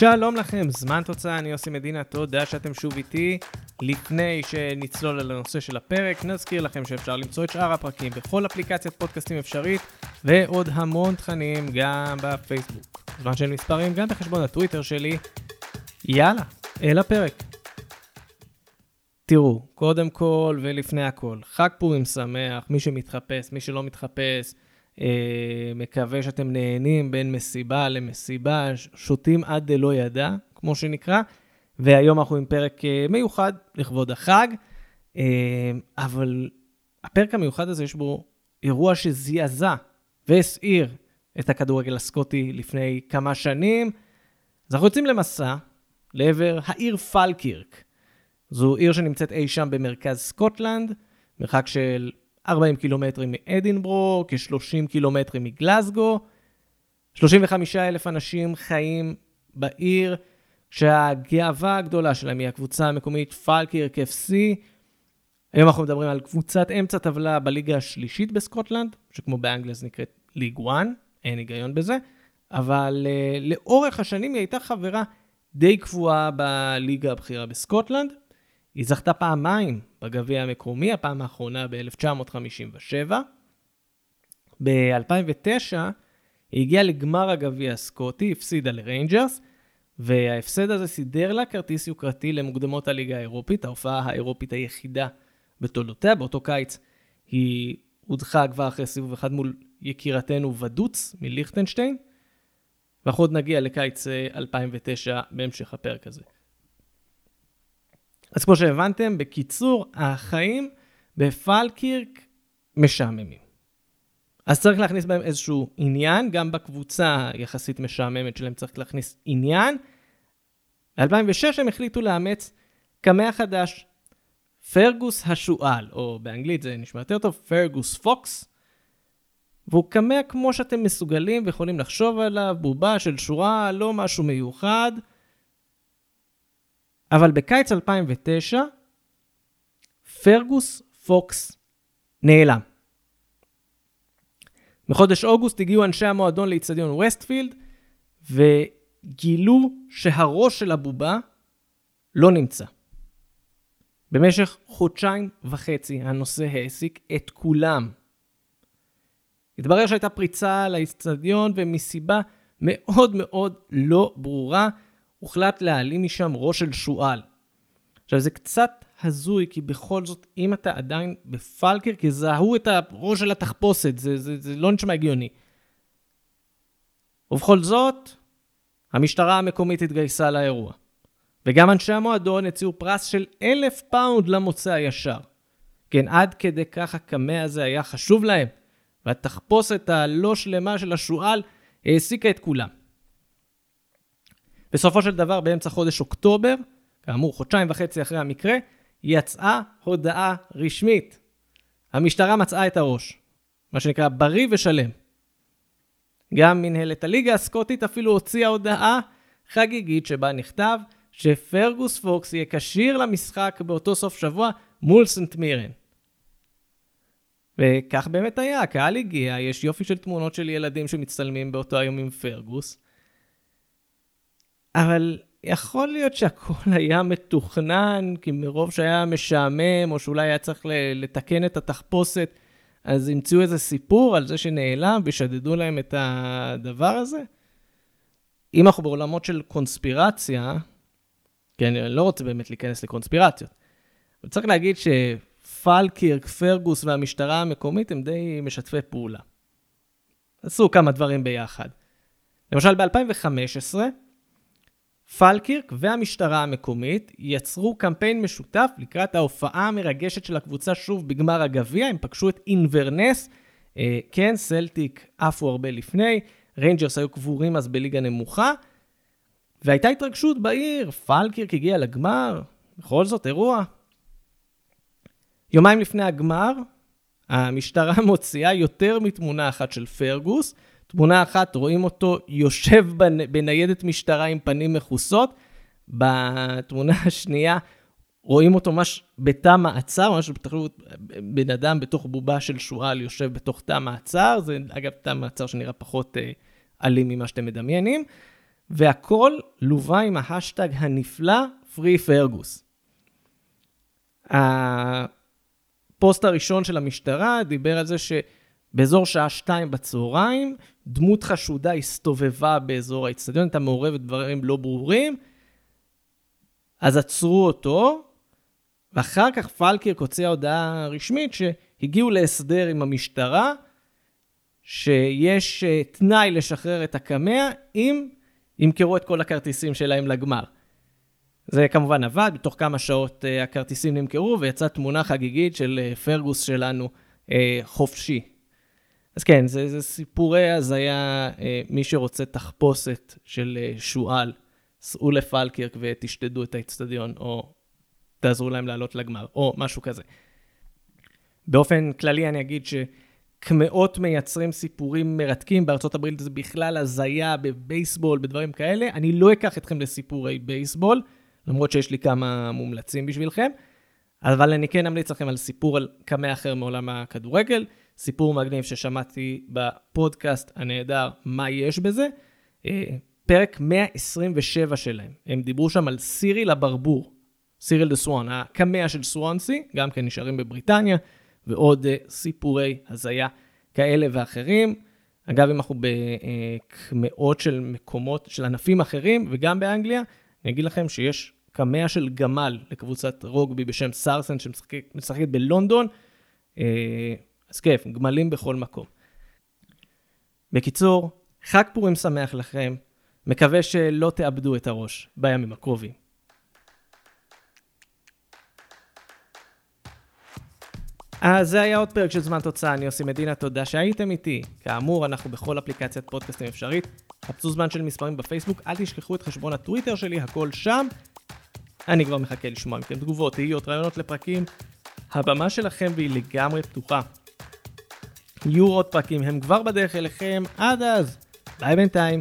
שלום לכם, זמן תוצאה, אני יוסי מדינה, תודה שאתם שוב איתי. לפני שנצלול על הנושא של הפרק, נזכיר לכם שאפשר למצוא את שאר הפרקים בכל אפליקציית פודקאסטים אפשרית, ועוד המון תכנים גם בפייסבוק. זמן של מספרים גם בחשבון הטוויטר שלי. יאללה, אל הפרק. תראו, קודם כל ולפני הכל, חג פורים שמח, מי שמתחפש, מי שלא מתחפש, מקווה שאתם נהנים בין מסיבה למסיבה, שותים עד דלא ידע, כמו שנקרא, והיום אנחנו עם פרק אה, מיוחד לכבוד החג, אה, אבל הפרק המיוחד הזה יש בו אירוע שזעזע והסעיר את הכדורגל הסקוטי לפני כמה שנים. אז אנחנו יוצאים למסע לעבר העיר פלקירק. זו עיר שנמצאת אי שם במרכז סקוטלנד, מרחק של 40 קילומטרים מאדינברו, כ-30 קילומטרים מגלסגו. 35 אלף אנשים חיים בעיר, שהגאווה הגדולה שלהם היא הקבוצה המקומית פלקירק FC. היום אנחנו מדברים על קבוצת אמצע טבלה בליגה השלישית בסקוטלנד, שכמו באנגליה זה נקראת ליג 1, אין היגיון בזה, אבל uh, לאורך השנים היא הייתה חברה די קבועה בליגה הבכירה בסקוטלנד. היא זכתה פעמיים בגביע המקומי, הפעם האחרונה ב-1957. ב-2009 היא הגיעה לגמר הגביע הסקוטי, הפסידה לריינג'רס, וההפסד הזה סידר לה כרטיס יוקרתי למוקדמות הליגה האירופית, ההופעה האירופית היחידה בתולדותיה. באותו קיץ היא הודחה כבר אחרי סיבוב אחד מול יקירתנו ואדוץ מליכטנשטיין, ואנחנו עוד נגיע לקיץ 2009 אה, בהמשך הפרק הזה. אז כמו שהבנתם, בקיצור, החיים בפלקירק משעממים. אז צריך להכניס בהם איזשהו עניין, גם בקבוצה היחסית משעממת שלהם צריך להכניס עניין. ב-2006 הם החליטו לאמץ קמע חדש, פרגוס השועל, או באנגלית זה נשמע יותר טוב, פרגוס פוקס. והוא קמע כמו שאתם מסוגלים ויכולים לחשוב עליו, בובה של שורה, לא משהו מיוחד. אבל בקיץ 2009, פרגוס פוקס נעלם. בחודש אוגוסט הגיעו אנשי המועדון לאיצטדיון ווסטפילד, וגילו שהראש של הבובה לא נמצא. במשך חודשיים וחצי הנושא העסיק את כולם. התברר שהייתה פריצה לאיצטדיון ומסיבה מאוד מאוד לא ברורה, הוחלט להעלים משם ראש של שועל. עכשיו זה קצת הזוי, כי בכל זאת, אם אתה עדיין בפלקירק, יזהו את הראש של התחפושת, זה, זה, זה לא נשמע הגיוני. ובכל זאת, המשטרה המקומית התגייסה לאירוע. וגם אנשי המועדון הציעו פרס של אלף פאונד למוצא הישר. כן, עד כדי כך הקמע הזה היה חשוב להם, והתחפושת הלא שלמה של השועל העסיקה את כולם. בסופו של דבר, באמצע חודש אוקטובר, כאמור, חודשיים וחצי אחרי המקרה, יצאה הודעה רשמית. המשטרה מצאה את הראש, מה שנקרא בריא ושלם. גם מנהלת הליגה הסקוטית אפילו הוציאה הודעה חגיגית שבה נכתב שפרגוס פוקס יהיה כשיר למשחק באותו סוף שבוע מול סנט מירן. וכך באמת היה, הקהל הגיע, יש יופי של תמונות של ילדים שמצטלמים באותו היום עם פרגוס. אבל יכול להיות שהכל היה מתוכנן, כי מרוב שהיה משעמם, או שאולי היה צריך לתקן את התחפושת, אז המציאו איזה סיפור על זה שנעלם ושדדו להם את הדבר הזה. אם אנחנו בעולמות של קונספירציה, כי אני לא רוצה באמת להיכנס לקונספירציות, אבל צריך להגיד שפלקירק, פרגוס והמשטרה המקומית הם די משתפי פעולה. עשו כמה דברים ביחד. למשל, ב-2015, פלקירק והמשטרה המקומית יצרו קמפיין משותף לקראת ההופעה המרגשת של הקבוצה שוב בגמר הגביע, הם פגשו את אינברנס, אה, כן, סלטיק עפו הרבה לפני, ריינג'רס היו קבורים אז בליגה נמוכה, והייתה התרגשות בעיר, פלקירק הגיע לגמר, בכל זאת אירוע. יומיים לפני הגמר, המשטרה מוציאה יותר מתמונה אחת של פרגוס, תמונה אחת רואים אותו יושב בניידת משטרה עם פנים מכוסות, בתמונה השנייה רואים אותו ממש בתא מעצר, ממש תחשבו, בן אדם בתוך בובה של שועל יושב בתוך תא מעצר, זה אגב תא מעצר שנראה פחות אה, אלים ממה שאתם מדמיינים. והכל לווה עם ההאשטג הנפלא Free Fergus. הפוסט הראשון של המשטרה דיבר על זה שבאזור שעה שתיים בצהריים, דמות חשודה הסתובבה באזור האצטדיון, הייתה מעורבת דברים לא ברורים, אז עצרו אותו, ואחר כך פלקירק הוציא הודעה רשמית שהגיעו להסדר עם המשטרה, שיש אה, תנאי לשחרר את הקמע אם ימכרו את כל הכרטיסים שלהם לגמר. זה כמובן עבד, בתוך כמה שעות uh, הכרטיסים נמכרו ויצאה תמונה חגיגית של uh, פרגוס שלנו חופשי. אז כן, זה, זה סיפורי הזיה, uh, מי שרוצה תחפושת של uh, שועל, סעו לפלקירק ותשדדו את האצטדיון, או תעזרו להם לעלות לגמר, או משהו כזה. באופן כללי אני אגיד שקמעות מייצרים סיפורים מרתקים, בארצות הברית זה בכלל הזיה בבייסבול, בדברים כאלה. אני לא אקח אתכם לסיפורי בייסבול. למרות שיש לי כמה מומלצים בשבילכם. אבל אני כן אמליץ לכם על סיפור על קמע אחר מעולם הכדורגל, סיפור מגניב ששמעתי בפודקאסט הנהדר, מה יש בזה. אה, פרק 127 שלהם, הם דיברו שם על סיריל הברבור, סיריל דה סוואן, הקמע של סוונסי, גם כן נשארים בבריטניה, ועוד אה, סיפורי הזיה כאלה ואחרים. אגב, אם אנחנו בקמעות של מקומות, של ענפים אחרים, וגם באנגליה, אני אגיד לכם שיש קמע של גמל לקבוצת רוגבי בשם סארסן שמשחקת בלונדון. אז כיף, גמלים בכל מקום. בקיצור, חג פורים שמח לכם, מקווה שלא תאבדו את הראש בימים הקרובים. אז זה היה עוד פרק של זמן תוצאה, אני עושה מדינה, תודה שהייתם איתי. כאמור, אנחנו בכל אפליקציית פודקאסטים אפשרית. חפשו זמן של מספרים בפייסבוק, אל תשכחו את חשבון הטוויטר שלי, הכל שם. אני כבר מחכה לשמוע מכם תגובות, תהיות, רעיונות לפרקים. הבמה שלכם והיא לגמרי פתוחה. יהיו עוד פרקים, הם כבר בדרך אליכם, עד אז, ביי בינתיים.